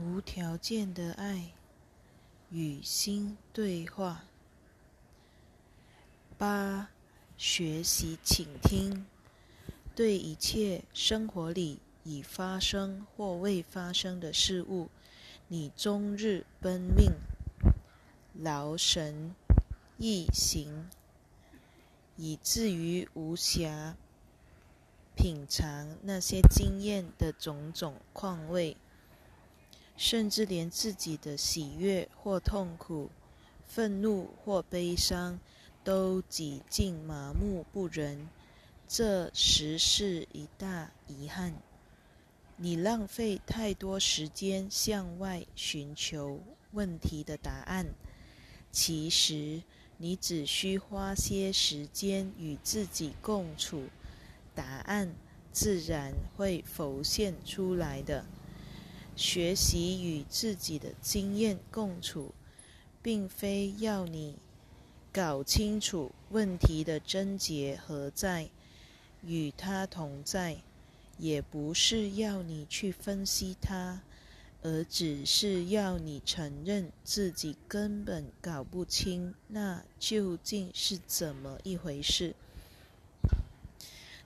无条件的爱与心对话。八、学习倾听，对一切生活里已发生或未发生的事物，你终日奔命、劳神易行，以至于无暇品尝那些经验的种种况味。甚至连自己的喜悦或痛苦、愤怒或悲伤，都几近麻木不仁，这实是一大遗憾。你浪费太多时间向外寻求问题的答案，其实你只需花些时间与自己共处，答案自然会浮现出来的。学习与自己的经验共处，并非要你搞清楚问题的症结何在，与它同在；也不是要你去分析它，而只是要你承认自己根本搞不清那究竟是怎么一回事。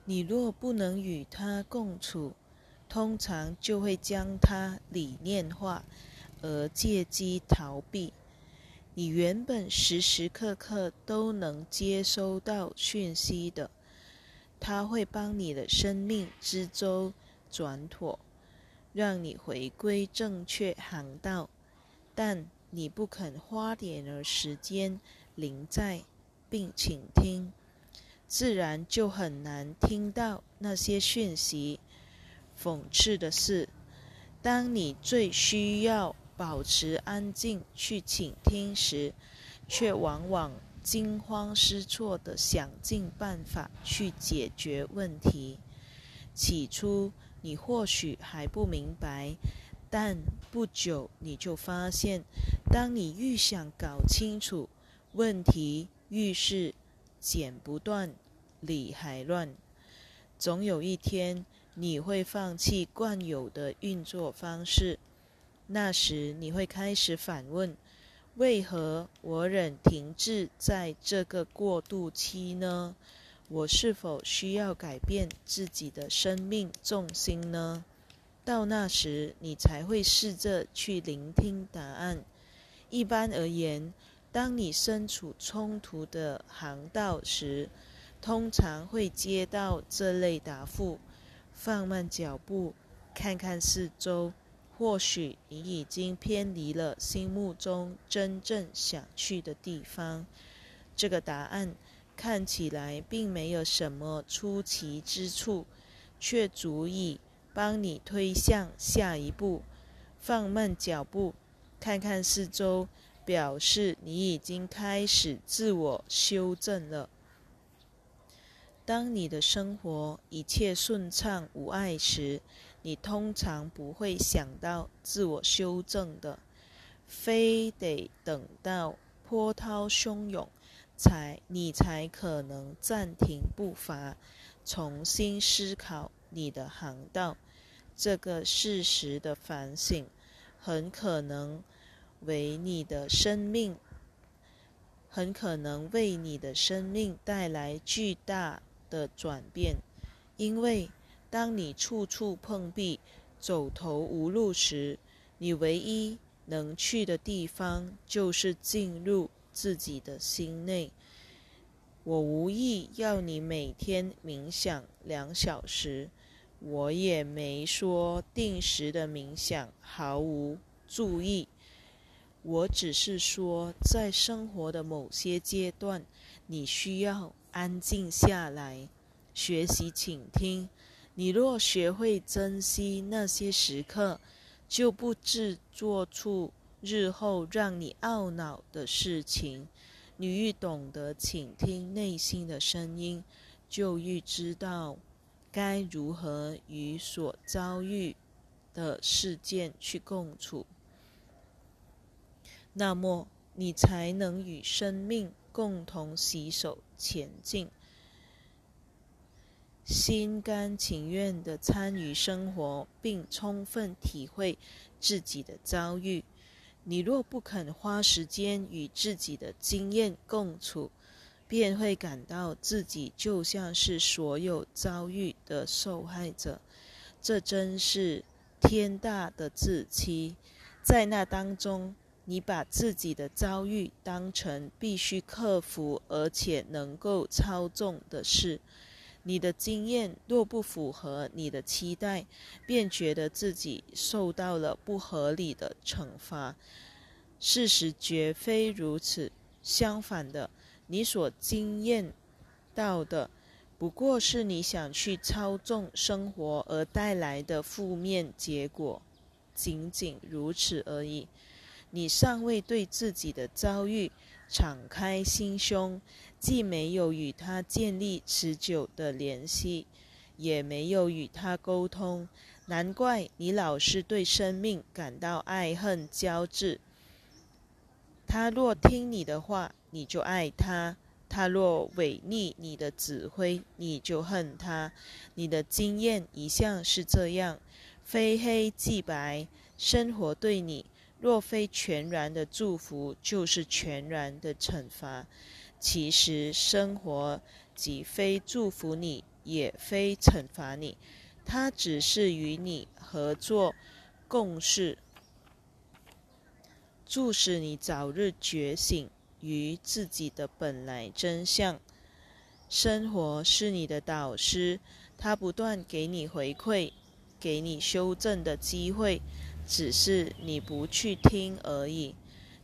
你若不能与它共处，通常就会将它理念化，而借机逃避。你原本时时刻刻都能接收到讯息的，它会帮你的生命之舟转妥，让你回归正确航道。但你不肯花点儿时间临在并倾听，自然就很难听到那些讯息。讽刺的是，当你最需要保持安静去倾听时，却往往惊慌失措地想尽办法去解决问题。起初，你或许还不明白，但不久你就发现，当你愈想搞清楚问题，愈是剪不断，理还乱。总有一天。你会放弃惯有的运作方式，那时你会开始反问：为何我仍停滞在这个过渡期呢？我是否需要改变自己的生命重心呢？到那时，你才会试着去聆听答案。一般而言，当你身处冲突的航道时，通常会接到这类答复。放慢脚步，看看四周，或许你已经偏离了心目中真正想去的地方。这个答案看起来并没有什么出奇之处，却足以帮你推向下一步。放慢脚步，看看四周，表示你已经开始自我修正了。当你的生活一切顺畅无碍时，你通常不会想到自我修正的，非得等到波涛汹涌，才你才可能暂停步伐，重新思考你的航道。这个事实的反省，很可能为你的生命，很可能为你的生命带来巨大。的转变，因为当你处处碰壁、走投无路时，你唯一能去的地方就是进入自己的心内。我无意要你每天冥想两小时，我也没说定时的冥想毫无注意。我只是说，在生活的某些阶段，你需要。安静下来，学习倾听。你若学会珍惜那些时刻，就不致做出日后让你懊恼的事情。你愈懂得倾听内心的声音，就愈知道该如何与所遭遇的事件去共处。那么，你才能与生命。共同洗手前进。心甘情愿地参与生活，并充分体会自己的遭遇。你若不肯花时间与自己的经验共处，便会感到自己就像是所有遭遇的受害者。这真是天大的自欺！在那当中，你把自己的遭遇当成必须克服而且能够操纵的事。你的经验若不符合你的期待，便觉得自己受到了不合理的惩罚。事实绝非如此，相反的，你所经验到的不过是你想去操纵生活而带来的负面结果，仅仅如此而已。你尚未对自己的遭遇。敞开心胸，既没有与他建立持久的联系，也没有与他沟通。难怪你老是对生命感到爱恨交织。他若听你的话，你就爱他；他若违逆你的指挥，你就恨他。你的经验一向是这样，非黑即白。生活对你。若非全然的祝福，就是全然的惩罚。其实生活既非祝福你，也非惩罚你，它只是与你合作共事，促使你早日觉醒于自己的本来真相。生活是你的导师，它不断给你回馈，给你修正的机会。只是你不去听而已，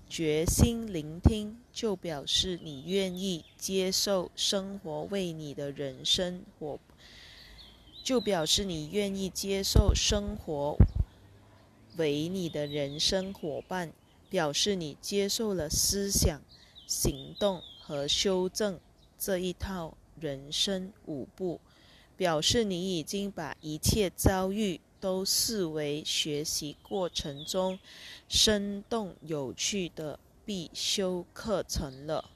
决心聆听，就表示你愿意接受生活为你的人生伙，就表示你愿意接受生活为你的人生伙伴，表示你接受了思想、行动和修正这一套人生舞步，表示你已经把一切遭遇。都视为学习过程中生动有趣的必修课程了。